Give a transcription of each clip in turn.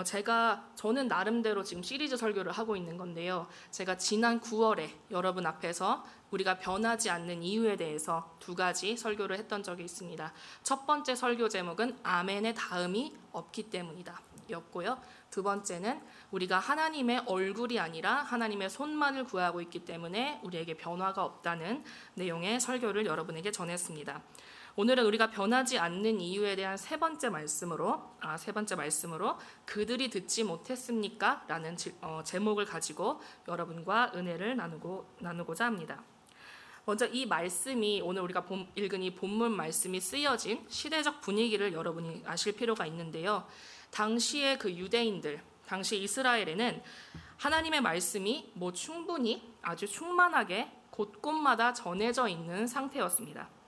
어, 제가 저는 나름대로 지금 시리즈 설교를 하고 있는 건데요. 제가 지난 9월에 여러분 앞에서 우리가 변하지 않는 이유에 대해서 두 가지 설교를 했던 적이 있습니다. 첫 번째 설교 제목은 아멘의 다음이 없기 때문이다. 였고요. 두 번째는 우리가 하나님의 얼굴이 아니라 하나님의 손만을 구하고 있기 때문에 우리에게 변화가 없다는 내용의 설교를 여러분에게 전했습니다. 오늘은 우리가 변하지 않는 이유에 대한 세 번째 말씀으로 아, 세 번째 말씀으로 그들이 듣지 못했습니까?라는 어, 제목을 가지고 여러분과 은혜를 나누고 나누고자 합니다. 먼저 이 말씀이 오늘 우리가 본, 읽은 이 본문 말씀이 쓰여진 시대적 분위기를 여러분이 아실 필요가 있는데요. 당시의 그 유대인들, 당시 이스라엘에는 하나님의 말씀이 뭐 충분히 아주 충만하게 곳곳마다 전해져 있는 상태였습니다.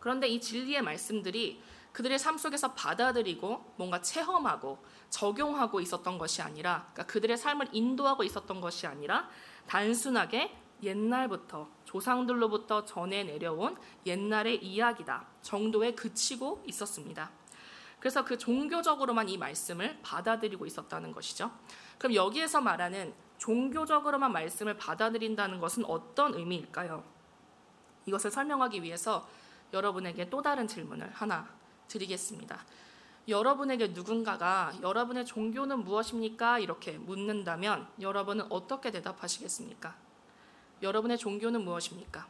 그런데 이 진리의 말씀들이 그들의 삶 속에서 받아들이고 뭔가 체험하고 적용하고 있었던 것이 아니라 그러니까 그들의 삶을 인도하고 있었던 것이 아니라 단순하게 옛날부터 조상들로부터 전해 내려온 옛날의 이야기다 정도에 그치고 있었습니다. 그래서 그 종교적으로만 이 말씀을 받아들이고 있었다는 것이죠. 그럼 여기에서 말하는 종교적으로만 말씀을 받아들인다는 것은 어떤 의미일까요? 이것을 설명하기 위해서 여러분에게 또 다른 질문을 하나 드리겠습니다. 여러분에게 누군가가 여러분의 종교는 무엇입니까? 이렇게 묻는다면 여러분은 어떻게 대답하시겠습니까? 여러분의 종교는 무엇입니까?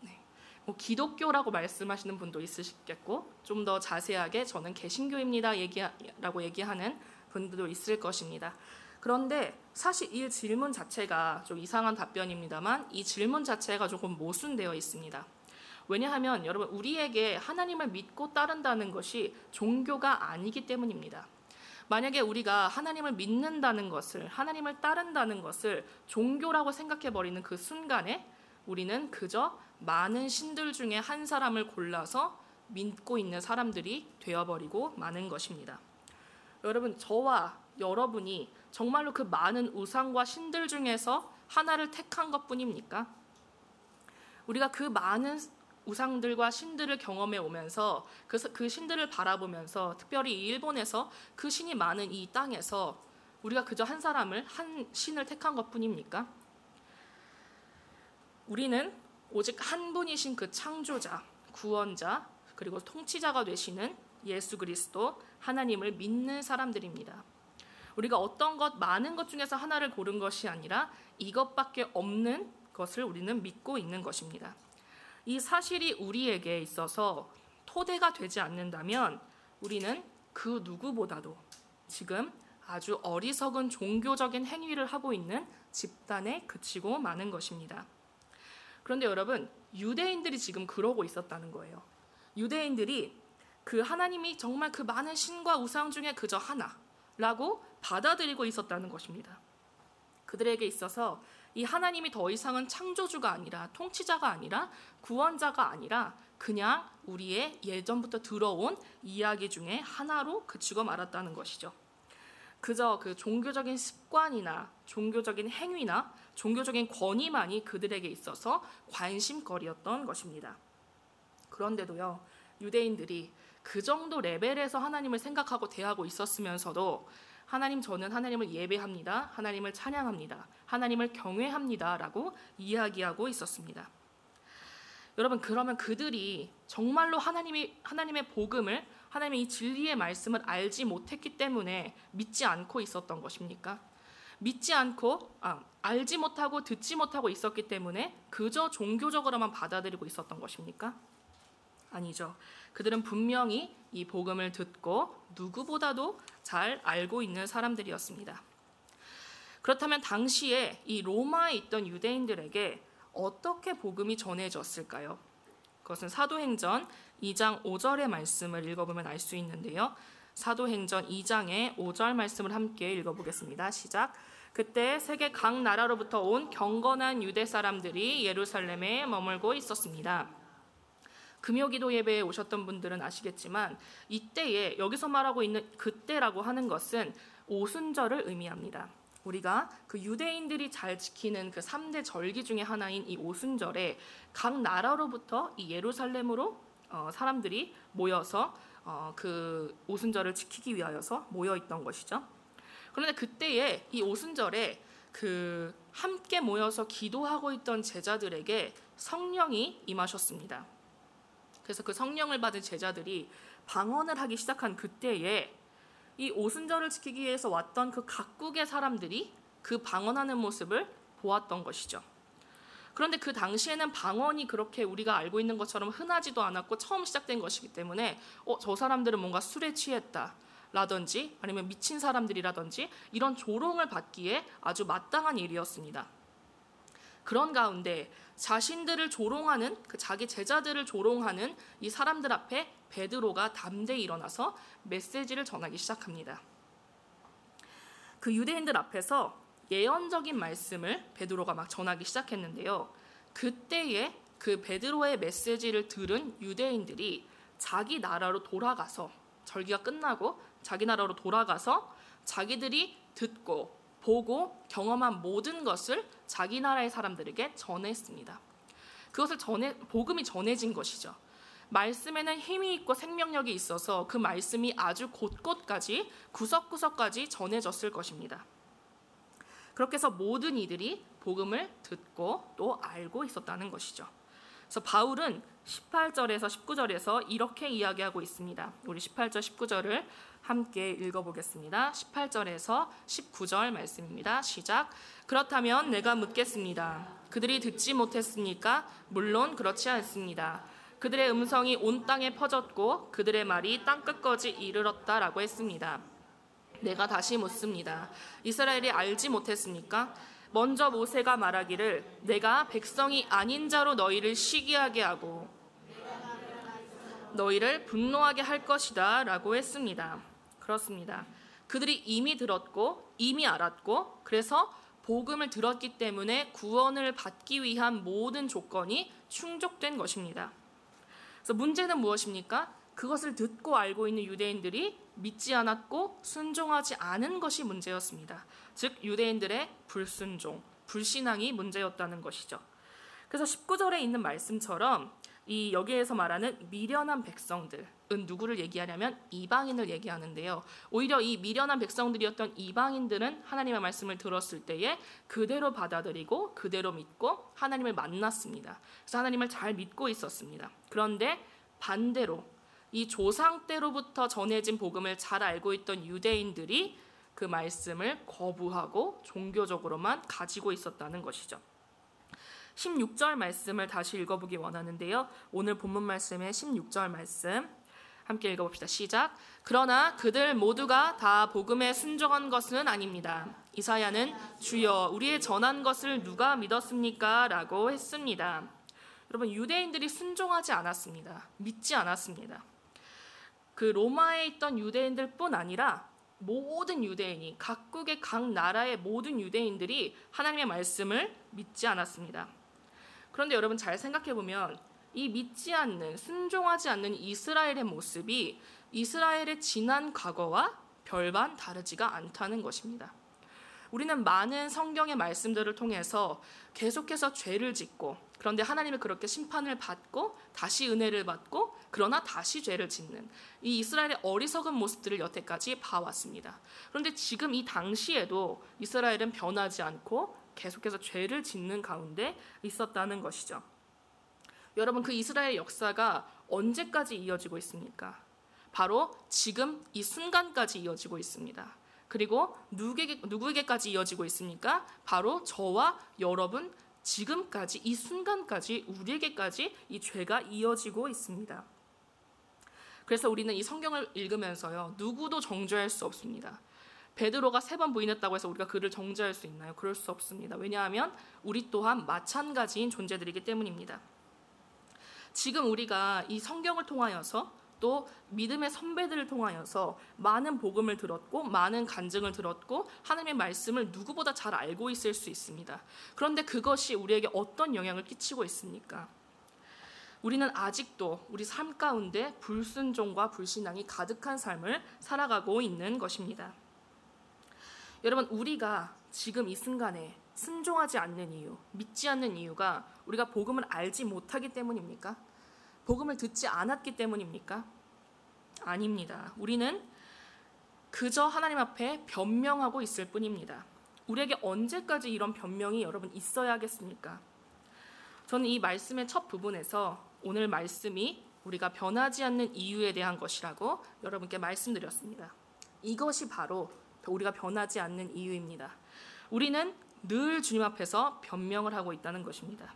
네. 뭐 기독교라고 말씀하시는 분도 있으시겠고 좀 더 자세하게 저는 개신교입니다 얘기라고 얘기하는 분들도 있을 것입니다. 그런데 사실 이 질문 자체가 좀 이상한 답변입니다만 이 질문 자체가 조금 모순되어 있습니다. 왜냐하면 여러분 우리에게 하나님을 믿고 따른다는 것이 종교가 아니기 때문입니다. 만약에 우리가 하나님을 믿는다는 것을 하나님을 따른다는 것을 종교라고 생각해 버리는 그 순간에 우리는 그저 많은 신들 중에 한 사람을 골라서 믿고 있는 사람들이 되어버리고 마는 것입니다. 여러분 저와 여러분이 정말로 그 많은 우상과 신들 중에서 하나를 택한 것 뿐입니까? 우리가 그 많은 우상들과 신들을 경험해 오면서 그, 그 신들을 바라보면서 특별히 일본에서 그 신이 많은 이 땅에서 우리가 그저 한 사람을 한 신을 택한 것 뿐입니까? 우리는 오직 한 분이신 그 창조자, 구원자, 그리고 통치자가 되시는 예수 그리스도 하나님을 믿는 사람들입니다. 우리가 어떤 것 많은 것 중에서 하나를 고른 것이 아니라 이것밖에 없는 것을 우리는 믿고 있는 것입니다. 이 사실이 우리에게 있어서 토대가 되지 않는다면 우리는 그 누구보다도 지금 아주 어리석은 종교적인 행위를 하고 있는 집단에 그치고 마는 것입니다. 그런데 여러분, 유대인들이 지금 그러고 있었다는 거예요. 유대인들이 그 하나님이 정말 그 많은 신과 우상 중에 그저 하나라고 받아들이고 있었다는 것입니다. 그들에게 있어서 이 하나님이 더 이상은 창조주가 아니라 통치자가 아니라 구원자가 아니라 그냥 우리의 예전부터 들어온 이야기 중에 하나로 그치고 말았다는 것이죠. 그저 그 종교적인 습관이나 종교적인 행위나 종교적인 권위만이 그들에게 있어서 관심거리였던 것입니다. 그런데도요, 유대인들이 그 정도 레벨에서 하나님을 생각하고 대하고 있었으면서도 하나님 저는 하나님을 예배합니다. 하나님을 찬양합니다. 하나님을 경외합니다라고 이야기하고 있었습니다. 여러분 그러면 그들이 정말로 하나님이 하나님의 복음을 하나님의 이 진리의 말씀을 알지 못했기 때문에 믿지 않고 있었던 것입니까? 믿지 않고 아, 알지 못하고 듣지 못하고 있었기 때문에 그저 종교적으로만 받아들이고 있었던 것입니까? 아니죠. 그들은 분명히 이 복음을 듣고 누구보다도 잘 알고 있는 사람들이었습니다. 그렇다면 당시에 이 로마에 있던 유대인들에게 어떻게 복음이 전해졌을까요? 그것은 사도행전 2장 5절의 말씀을 읽어보면 알 수 있는데요. 사도행전 2장의 5절 말씀을 함께 읽어보겠습니다. 시작. 그때 세계 각 나라로부터 온 경건한 유대 사람들이 예루살렘에 머물고 있었습니다. 금요기도 예배에 오셨던 분들은 아시겠지만 이때에 여기서 말하고 있는 그때라고 하는 것은 오순절을 의미합니다. 우리가 그 유대인들이 잘 지키는 그 3대 절기 중에 하나인 이 오순절에 각 나라로부터 이 예루살렘으로 어, 사람들이 모여서 어, 그 오순절을 지키기 위하여서 모여 있던 것이죠. 그런데 그때에 이 오순절에 그 함께 모여서 기도하고 있던 제자들에게 성령이 임하셨습니다. 그래서 그 성령을 받은 제자들이 방언을 하기 시작한 그때에 이 오순절을 지키기 위해서 왔던 그 각국의 사람들이 그 방언하는 모습을 보았던 것이죠. 그런데 그 당시에는 방언이 그렇게 우리가 알고 있는 것처럼 흔하지도 않았고 처음 시작된 것이기 때문에 어, 저 사람들은 뭔가 술에 취했다. 라든지 아니면 미친 사람들이라든지 이런 조롱을 받기에 아주 마땅한 일이었습니다. 그런 가운데 자신들을 조롱하는 그 자기 제자들을 조롱하는 이 사람들 앞에 베드로가 담대히 일어나서 메시지를 전하기 시작합니다. 그 유대인들 앞에서 예언적인 말씀을 베드로가 막 전하기 시작했는데요. 그때에 그 베드로의 메시지를 들은 유대인들이 자기 나라로 돌아가서 절기가 끝나고 자기 나라로 돌아가서 자기들이 듣고 보고 경험한 모든 것을 자기 나라의 사람들에게 전했습니다. 그것을 전해 복음이 전해진 것이죠. 말씀에는 힘이 있고 생명력이 있어서 그 말씀이 아주 곳곳까지 구석구석까지 전해졌을 것입니다. 그렇게 해서 모든 이들이 복음을 듣고 또 알고 있었다는 것이죠. 그래서 바울은 18절에서 19절에서 이렇게 이야기하고 있습니다. 우리 18절 19절을 함께 읽어보겠습니다. 18절에서 19절 말씀입니다. 시작. 그렇다면 내가 묻겠습니다. 그들이 듣지 못했습니까? 물론 그렇지 않습니다. 그들의 음성이 온 땅에 퍼졌고 그들의 말이 땅 끝까지 이르렀다라고 했습니다. 내가 다시 묻습니다. 이스라엘이 알지 못했습니까? 먼저 모세가 말하기를 내가 백성이 아닌 자로 너희를 시기하게 하고 너희를 분노하게 할 것이다 라고 했습니다. 그렇습니다. 그들이 이미 들었고 이미 알았고 그래서 복음을 들었기 때문에 구원을 받기 위한 모든 조건이 충족된 것입니다. 그래서 문제는 무엇입니까? 그것을 듣고 알고 있는 유대인들이 믿지 않았고 순종하지 않은 것이 문제였습니다. 즉 유대인들의 불순종, 불신앙이 문제였다는 것이죠. 그래서 19절에 있는 말씀처럼 이 여기에서 말하는 미련한 백성들 은 누구를 얘기하냐면 이방인을 얘기하는데요. 오히려 이 미련한 백성들이었던 이방인들은 하나님의 말씀을 들었을 때에 그대로 받아들이고 그대로 믿고 하나님을 만났습니다. 그래서 하나님을 잘 믿고 있었습니다. 그런데 반대로 이 조상 때로부터 전해진 복음을 잘 알고 있던 유대인들이 그 말씀을 거부하고 종교적으로만 가지고 있었다는 것이죠. 16절 말씀을 다시 읽어보기 원하는데요. 오늘 본문 말씀의 16절 말씀 함께 읽어봅시다. 시작. 그러나 그들 모두가 다 복음에 순종한 것은 아닙니다. 이사야는 주여 우리의 전한 것을 누가 믿었습니까? 라고 했습니다. 여러분 유대인들이 순종하지 않았습니다. 믿지 않았습니다. 그 로마에 있던 유대인들뿐 아니라 모든 유대인이 각국의 각 나라의 모든 유대인들이 하나님의 말씀을 믿지 않았습니다. 그런데 여러분 잘 생각해 보면 이 믿지 않는 순종하지 않는 이스라엘의 모습이 이스라엘의 지난 과거와 별반 다르지가 않다는 것입니다. 우리는 많은 성경의 말씀들을 통해서 계속해서 죄를 짓고 그런데 하나님이 그렇게 심판을 받고 다시 은혜를 받고 그러나 다시 죄를 짓는 이 이스라엘의 어리석은 모습들을 여태까지 봐왔습니다. 그런데 지금 이 당시에도 이스라엘은 변하지 않고 계속해서 죄를 짓는 가운데 있었다는 것이죠. 여러분 그 이스라엘 역사가 언제까지 이어지고 있습니까? 바로 지금 이 순간까지 이어지고 있습니다. 그리고 누구에게, 누구에게까지 이어지고 있습니까? 바로 저와 여러분 지금까지 이 순간까지 우리에게까지 이 죄가 이어지고 있습니다. 그래서 우리는 이 성경을 읽으면서요 누구도 정죄할 수 없습니다. 베드로가 세 번 부인했다고 해서 우리가 그를 정죄할 수 있나요? 그럴 수 없습니다. 왜냐하면 우리 또한 마찬가지인 존재들이기 때문입니다. 지금 우리가 이 성경을 통하여서 또 믿음의 선배들을 통하여서 많은 복음을 들었고 많은 간증을 들었고 하나님의 말씀을 누구보다 잘 알고 있을 수 있습니다. 그런데 그것이 우리에게 어떤 영향을 끼치고 있습니까? 우리는 아직도 우리 삶 가운데 불순종과 불신앙이 가득한 삶을 살아가고 있는 것입니다. 여러분 우리가 지금 이 순간에 순종하지 않는 이유, 믿지 않는 이유가 우리가 복음을 알지 못하기 때문입니까? 복음을 듣지 않았기 때문입니까? 아닙니다. 우리는 그저 하나님 앞에 변명하고 있을 뿐입니다. 우리에게 언제까지 이런 변명이 여러분 있어야겠습니까? 저는 이 말씀의 첫 부분에서 오늘 말씀이 우리가 변하지 않는 이유에 대한 것이라고 여러분께 말씀드렸습니다. 이것이 바로 우리가 변하지 않는 이유입니다. 우리는 늘 주님 앞에서 변명을 하고 있다는 것입니다.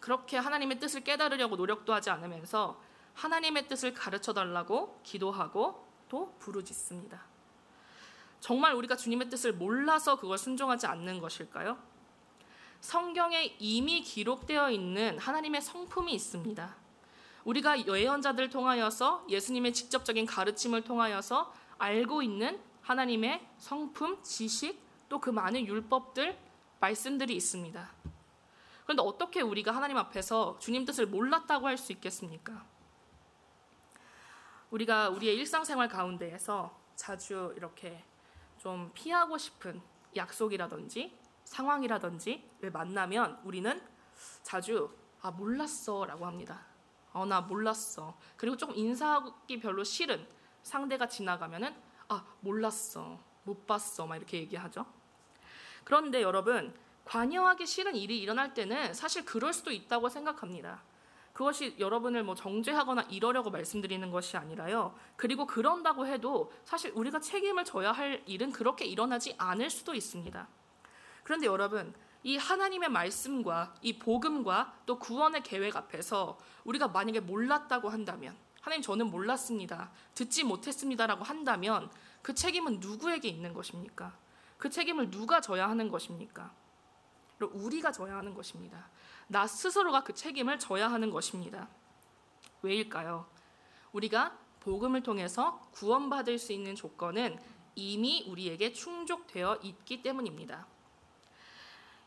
그렇게 하나님의 뜻을 깨달으려고 노력도 하지 않으면서 하나님의 뜻을 가르쳐 달라고 기도하고 또 부르짖습니다. 정말 우리가 주님의 뜻을 몰라서 그걸 순종하지 않는 것일까요? 성경에 이미 기록되어 있는 하나님의 성품이 있습니다. 우리가 예언자들을 통하여서 예수님의 직접적인 가르침을 통하여서 알고 있는 하나님의 성품, 지식, 또 그 많은 율법들, 말씀들이 있습니다. 그런데 어떻게 우리가 하나님 앞에서 주님 뜻을 몰랐다고 할 수 있겠습니까? 우리가 우리의 일상생활 가운데에서 자주 이렇게 좀 피하고 싶은 약속이라든지 상황이라든지 만나면 우리는 자주 아 몰랐어라고 합니다. 어나 몰랐어. 그리고 조금 인사하기 별로 싫은 상대가 지나가면은 아 몰랐어, 못 봤어, 막 이렇게 얘기하죠. 그런데 여러분 관여하기 싫은 일이 일어날 때는 사실 그럴 수도 있다고 생각합니다. 그것이 여러분을 뭐 정죄하거나 이러려고 말씀드리는 것이 아니라요. 그리고 그런다고 해도 사실 우리가 책임을 져야 할 일은 그렇게 일어나지 않을 수도 있습니다. 그런데 여러분, 이 하나님의 말씀과 이 복음과 또 구원의 계획 앞에서 우리가 만약에 몰랐다고 한다면, 하나님 저는 몰랐습니다. 듣지 못했습니다라고 한다면 그 책임은 누구에게 있는 것입니까? 그 책임을 누가 져야 하는 것입니까? 우리가 져야 하는 것입니다. 나 스스로가 그 책임을 져야 하는 것입니다. 왜일까요? 우리가 복음을 통해서 구원받을 수 있는 조건은 이미 우리에게 충족되어 있기 때문입니다.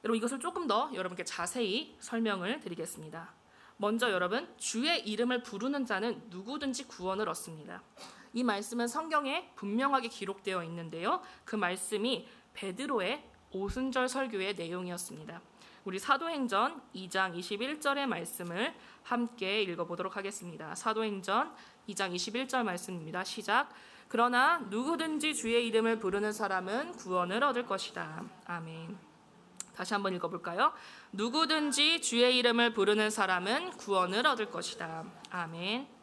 여러분 이것을 조금 더 여러분께 자세히 설명을 드리겠습니다. 먼저 여러분 주의 이름을 부르는 자는 누구든지 구원을 얻습니다. 이 말씀은 성경에 분명하게 기록되어 있는데요. 그 말씀이 베드로의 오순절 설교의 내용이었습니다. 우리 사도행전 2장 21절의 말씀을 함께 읽어보도록 하겠습니다. 사도행전 2장 21절 말씀입니다. 시작. 그러나 누구든지 주의 이름을 부르는 사람은 구원을 얻을 것이다. 아멘. 다시 한번 읽어볼까요? 누구든지 주의 이름을 부르는 사람은 구원을 얻을 것이다. 아멘.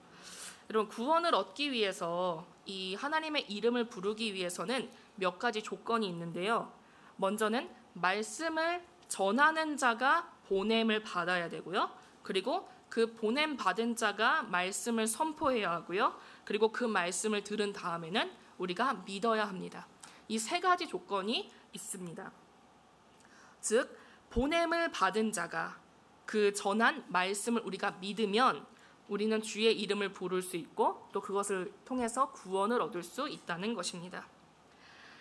여러분 구원을 얻기 위해서 이 하나님의 이름을 부르기 위해서는 몇 가지 조건이 있는데요. 먼저는 말씀을 전하는 자가 보냄을 받아야 되고요. 그리고 그 보냄 받은 자가 말씀을 선포해야 하고요. 그리고 그 말씀을 들은 다음에는 우리가 믿어야 합니다. 이 세 가지 조건이 있습니다. 즉 보냄을 받은 자가 그 전한 말씀을 우리가 믿으면 우리는 주의 이름을 부를 수 있고 또 그것을 통해서 구원을 얻을 수 있다는 것입니다.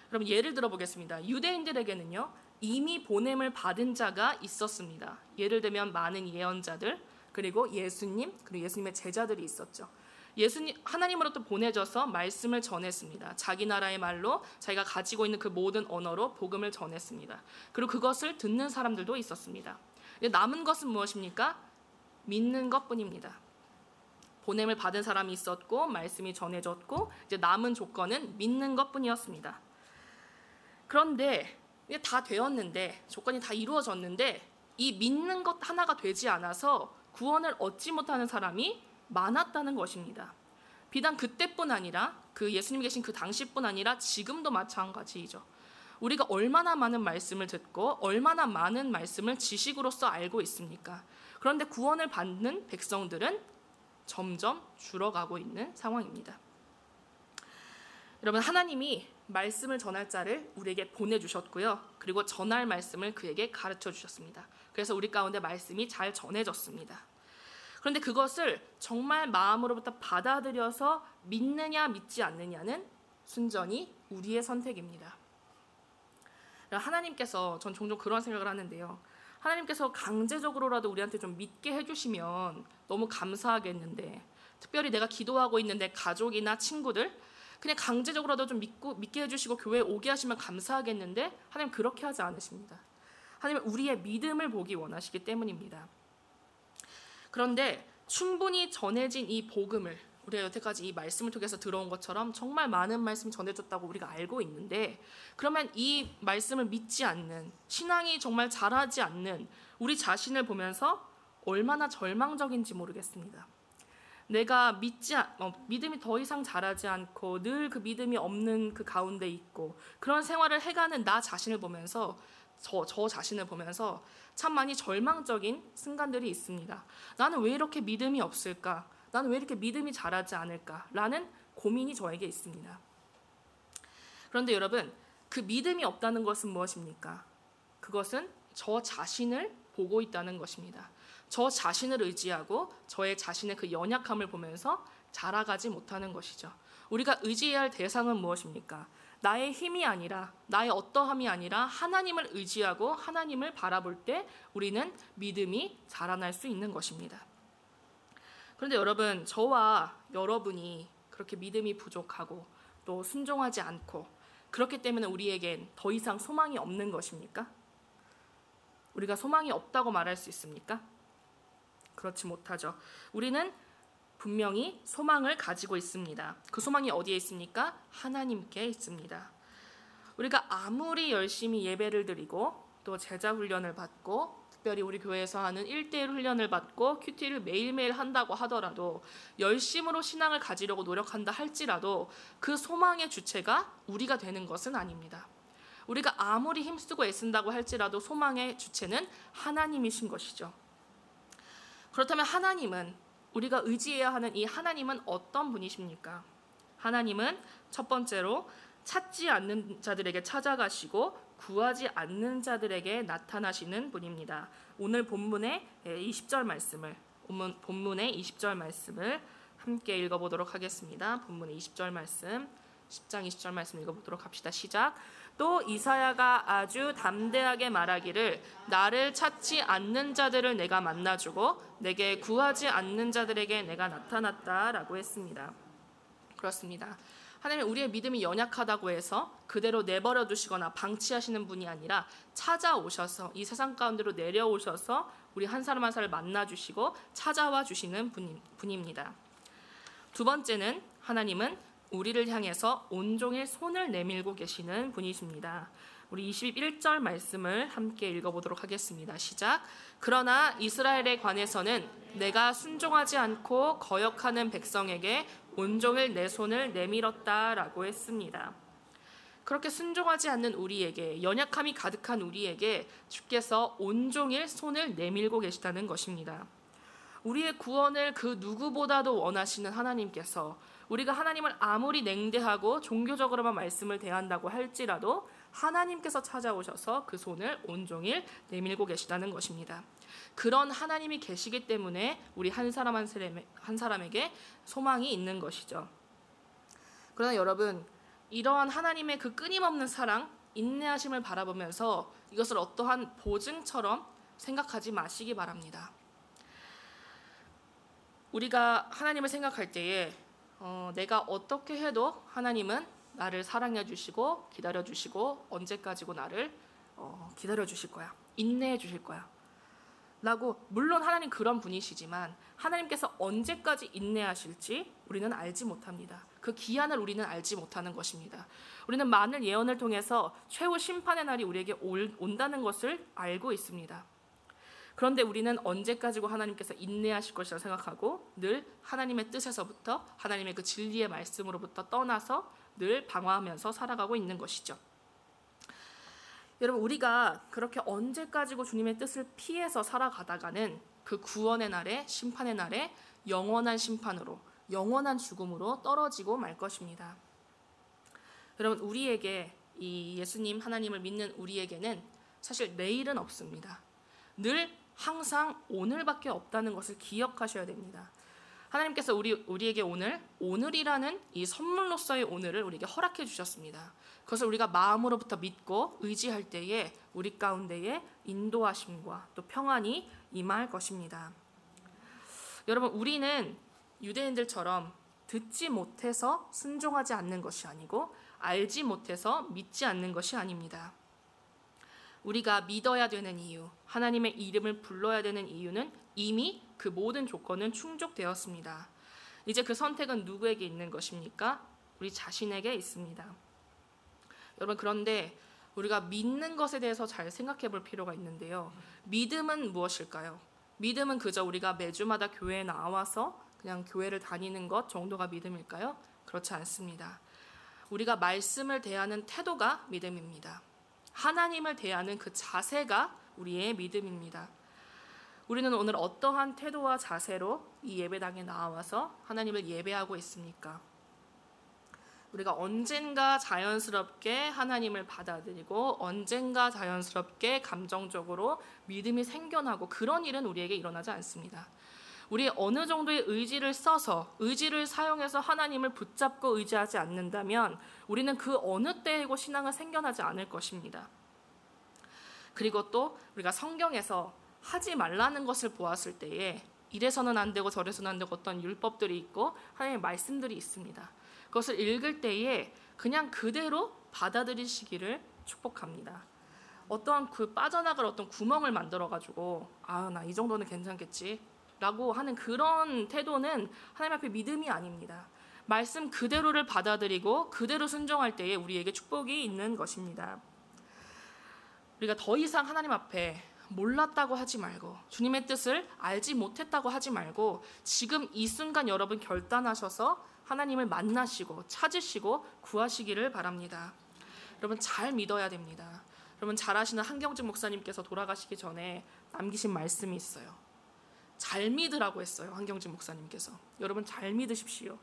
그럼 예를 들어 보겠습니다. 유대인들에게는요. 이미 보냄을 받은 자가 있었습니다. 예를 들면 많은 예언자들 그리고 예수님 그리고 예수님의 제자들이 있었죠. 예수님 하나님으로부터 보내져서 말씀을 전했습니다. 자기 나라의 말로 자기가 가지고 있는 그 모든 언어로 복음을 전했습니다. 그리고 그것을 듣는 사람들도 있었습니다. 남은 것은 무엇입니까? 믿는 것뿐입니다. 보냄을 받은 사람이 있었고 말씀이 전해졌고 이제 남은 조건은 믿는 것뿐이었습니다. 그런데 이게 다 되었는데 조건이 다 이루어졌는데 이 믿는 것 하나가 되지 않아서 구원을 얻지 못하는 사람이 많았다는 것입니다. 비단 그때뿐 아니라 그 예수님 계신 그 당시뿐 아니라 지금도 마찬가지이죠. 우리가 얼마나 많은 말씀을 듣고 얼마나 많은 말씀을 지식으로서 알고 있습니까? 그런데 구원을 받는 백성들은 점점 줄어가고 있는 상황입니다. 여러분 하나님이 말씀을 전할 자를 우리에게 보내주셨고요. 그리고 전할 말씀을 그에게 가르쳐 주셨습니다. 그래서 우리 가운데 말씀이 잘 전해졌습니다. 그런데 그것을 정말 마음으로부터 받아들여서 믿느냐 믿지 않느냐는 순전히 우리의 선택입니다. 하나님께서 전 종종 그런 생각을 하는데요. 하나님께서 강제적으로라도 우리한테 좀 믿게 해주시면 너무 감사하겠는데, 특별히 내가 기도하고 있는데 가족이나 친구들 그냥 강제적으로라도 좀 믿고 믿게 해주시고 교회에 오게 하시면 감사하겠는데 하나님 그렇게 하지 않으십니다. 하나님은 우리의 믿음을 보기 원하시기 때문입니다. 그런데 충분히 전해진 이 복음을 우리가 여태까지 이 말씀을 통해서 들어온 것처럼 정말 많은 말씀이 전해졌다고 우리가 알고 있는데 그러면 이 말씀을 믿지 않는 신앙이 정말 자라지 않는 우리 자신을 보면서 얼마나 절망적인지 모르겠습니다. 내가 믿지 어, 믿음이 더 이상 자라지 않고 늘 그 믿음이 없는 그 가운데 있고 그런 생활을 해가는 나 자신을 보면서 저, 저 자신을 보면서 참 많이 절망적인 순간들이 있습니다. 나는 왜 이렇게 믿음이 없을까? 나는 왜 이렇게 믿음이 자라지 않을까? 라는 고민이 저에게 있습니다. 그런데 여러분, 그 믿음이 없다는 것은 무엇입니까? 그것은 저 자신을 보고 있다는 것입니다. 저 자신을 의지하고 저의 자신의 그 연약함을 보면서 자라가지 못하는 것이죠. 우리가 의지해야 할 대상은 무엇입니까? 나의 힘이 아니라 나의 어떠함이 아니라 하나님을 의지하고 하나님을 바라볼 때 우리는 믿음이 자라날 수 있는 것입니다. 그런데 여러분, 저와 여러분이 그렇게 믿음이 부족하고 또 순종하지 않고 그렇기 때문에 우리에겐 더 이상 소망이 없는 것입니까? 우리가 소망이 없다고 말할 수 있습니까? 그렇지 못하죠. 우리는 분명히 소망을 가지고 있습니다. 그 소망이 어디에 있습니까? 하나님께 있습니다. 우리가 아무리 열심히 예배를 드리고 또 제자 훈련을 받고 특별히 우리 교회에서 하는 1대1 훈련을 받고 큐티를 매일매일 한다고 하더라도 열심으로 신앙을 가지려고 노력한다 할지라도 그 소망의 주체가 우리가 되는 것은 아닙니다. 우리가 아무리 힘쓰고 애쓴다고 할지라도 소망의 주체는 하나님이신 것이죠. 그렇다면 하나님은 우리가 의지해야 하는 이 하나님은 어떤 분이십니까? 하나님은 첫 번째로 찾지 않는 자들에게 찾아가시고 구하지 않는 자들에게 나타나시는 분입니다. 오늘 본문의 20절 말씀을 본문의 20절 말씀을 함께 읽어보도록 하겠습니다. 본문의 20절 말씀 10장 20절 말씀 읽어보도록 합시다. 시작. 또 이사야가 아주 담대하게 말하기를 나를 찾지 않는 자들을 내가 만나주고 내게 구하지 않는 자들에게 내가 나타났다라고 했습니다. 그렇습니다. 하나님 우리의 믿음이 연약하다고 해서 그대로 내버려 두시거나 방치하시는 분이 아니라 찾아오셔서 이 세상 가운데로 내려오셔서 우리 한 사람 한 사람을 만나 주시고 찾아와 주시는 분입니다. 두 번째는 하나님은 우리를 향해서 온종일 손을 내밀고 계시는 분이십니다. 우리 21절 말씀을 함께 읽어보도록 하겠습니다. 시작. 그러나 이스라엘에 관해서는 내가 순종하지 않고 거역하는 백성에게 온종일 내 손을 내밀었다라고 했습니다. 그렇게 순종하지 않는 우리에게 연약함이 가득한 우리에게 주께서 온종일 손을 내밀고 계시다는 것입니다. 우리의 구원을 그 누구보다도 원하시는 하나님께서 우리가 하나님을 아무리 냉대하고 종교적으로만 말씀을 대한다고 할지라도 하나님께서 찾아오셔서 그 손을 온종일 내밀고 계시다는 것입니다. 그런 하나님이 계시기 때문에 우리 한 사람 한, 사람에, 한 사람에게 소망이 있는 것이죠. 그러나 여러분, 이러한 하나님의 그 끊임없는 사랑, 인내하심을 바라보면서 이것을 어떠한 보증처럼 생각하지 마시기 바랍니다. 우리가 하나님을 생각할 때에 어, 내가 어떻게 해도 하나님은 나를 사랑해 주시고 기다려 주시고 언제까지고 나를 어, 기다려 주실 거야. 인내해 주실 거야. 라고 물론 하나님 그런 분이시지만 하나님께서 언제까지 인내하실지 우리는 알지 못합니다. 그 기한을 우리는 알지 못하는 것입니다. 우리는 많은 예언을 통해서 최후 심판의 날이 우리에게 올, 온다는 것을 알고 있습니다. 그런데 우리는 언제까지고 하나님께서 인내하실 것이라 생각하고 늘 하나님의 뜻에서부터 하나님의 그 진리의 말씀으로부터 떠나서 늘 방황하면서 살아가고 있는 것이죠. 여러분 우리가 그렇게 언제까지고 주님의 뜻을 피해서 살아가다가는 그 구원의 날에 심판의 날에 영원한 심판으로 영원한 죽음으로 떨어지고 말 것입니다. 여러분 우리에게 이 예수님 하나님을 믿는 우리에게는 사실 내일은 없습니다. 늘 항상 오늘밖에 없다는 것을 기억하셔야 됩니다. 하나님께서 우리 우리에게 오늘 오늘이라는 이 선물로서의 오늘을 우리에게 허락해 주셨습니다. 그것을 우리가 마음으로부터 믿고 의지할 때에 우리 가운데에 인도하심과 또 평안이 임할 것입니다. 여러분 우리는 유대인들처럼 듣지 못해서 순종하지 않는 것이 아니고 알지 못해서 믿지 않는 것이 아닙니다. 우리가 믿어야 되는 이유, 하나님의 이름을 불러야 되는 이유는 이미 그 모든 조건은 충족되었습니다. 이제 그 선택은 누구에게 있는 것입니까? 우리 자신에게 있습니다. 여러분 그런데 우리가 믿는 것에 대해서 잘 생각해 볼 필요가 있는데요. 믿음은 무엇일까요? 믿음은 그저 우리가 매주마다 교회에 나와서 그냥 교회를 다니는 것 정도가 믿음일까요? 그렇지 않습니다. 우리가 말씀을 대하는 태도가 믿음입니다. 하나님을 대하는 그 자세가 우리의 믿음입니다. 우리는 오늘 어떠한 태도와 자세로 이 예배당에 나와서 하나님을 예배하고 있습니까? 우리가 언젠가 자연스럽게 하나님을 받아들이고 언젠가 자연스럽게 감정적으로 믿음이 생겨나고 그런 일은 우리에게 일어나지 않습니다. 우리 어느 정도의 의지를 써서 의지를 사용해서 하나님을 붙잡고 의지하지 않는다면 우리는 그 어느 때이고 신앙은 생겨나지 않을 것입니다. 그리고 또 우리가 성경에서 하지 말라는 것을 보았을 때에 이래서는 안 되고 저래서는 안 되고 어떤 율법들이 있고 하나님의 말씀들이 있습니다. 그것을 읽을 때에 그냥 그대로 받아들이시기를 축복합니다. 어떠한 그 빠져나갈 어떤 구멍을 만들어 가지고 아 나 이 정도는 괜찮겠지 라고 하는 그런 태도는 하나님 앞에 믿음이 아닙니다. 말씀 그대로를 받아들이고 그대로 순종할 때에 우리에게 축복이 있는 것입니다. 우리가 더 이상 하나님 앞에 몰랐다고 하지 말고 주님의 뜻을 알지 못했다고 하지 말고 지금 이 순간 여러분 결단하셔서 하나님을 만나시고 찾으시고 구하시기를 바랍니다. 여러분 잘 믿어야 됩니다. 여러분 잘 아시는 한경직 목사님께서 돌아가시기 전에 남기신 말씀이 있어요. 잘 믿으라고 했어요. 한경직 목사님께서. 여러분 잘 믿으십시오.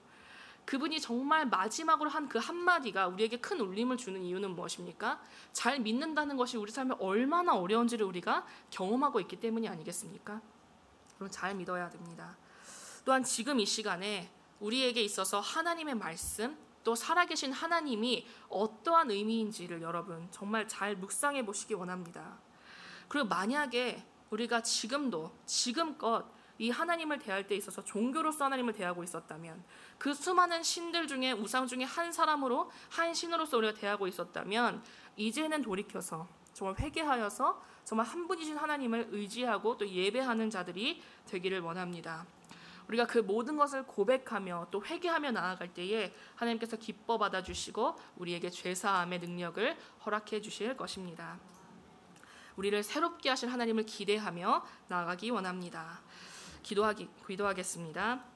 그분이 정말 마지막으로 한 그 한마디가 우리에게 큰 울림을 주는 이유는 무엇입니까? 잘 믿는다는 것이 우리 삶에 얼마나 어려운지를 우리가 경험하고 있기 때문이 아니겠습니까? 그럼 잘 믿어야 됩니다. 또한 지금 이 시간에 우리에게 있어서 하나님의 말씀 또 살아계신 하나님이 어떠한 의미인지를 여러분 정말 잘 묵상해 보시기 원합니다. 그리고 만약에 우리가 지금도 지금껏 이 하나님을 대할 때 있어서 종교로서 하나님을 대하고 있었다면 그 수많은 신들 중에 우상 중에 한 사람으로 한 신으로서 우리가 대하고 있었다면 이제는 돌이켜서 정말 회개하여서 정말 한 분이신 하나님을 의지하고 또 예배하는 자들이 되기를 원합니다. 우리가 그 모든 것을 고백하며 또 회개하며 나아갈 때에 하나님께서 기뻐 받아 주시고 우리에게 죄 사함의 능력을 허락해 주실 것입니다. 우리를 새롭게 하실 하나님을 기대하며 나아가기 원합니다. 기도하기 기도하겠습니다.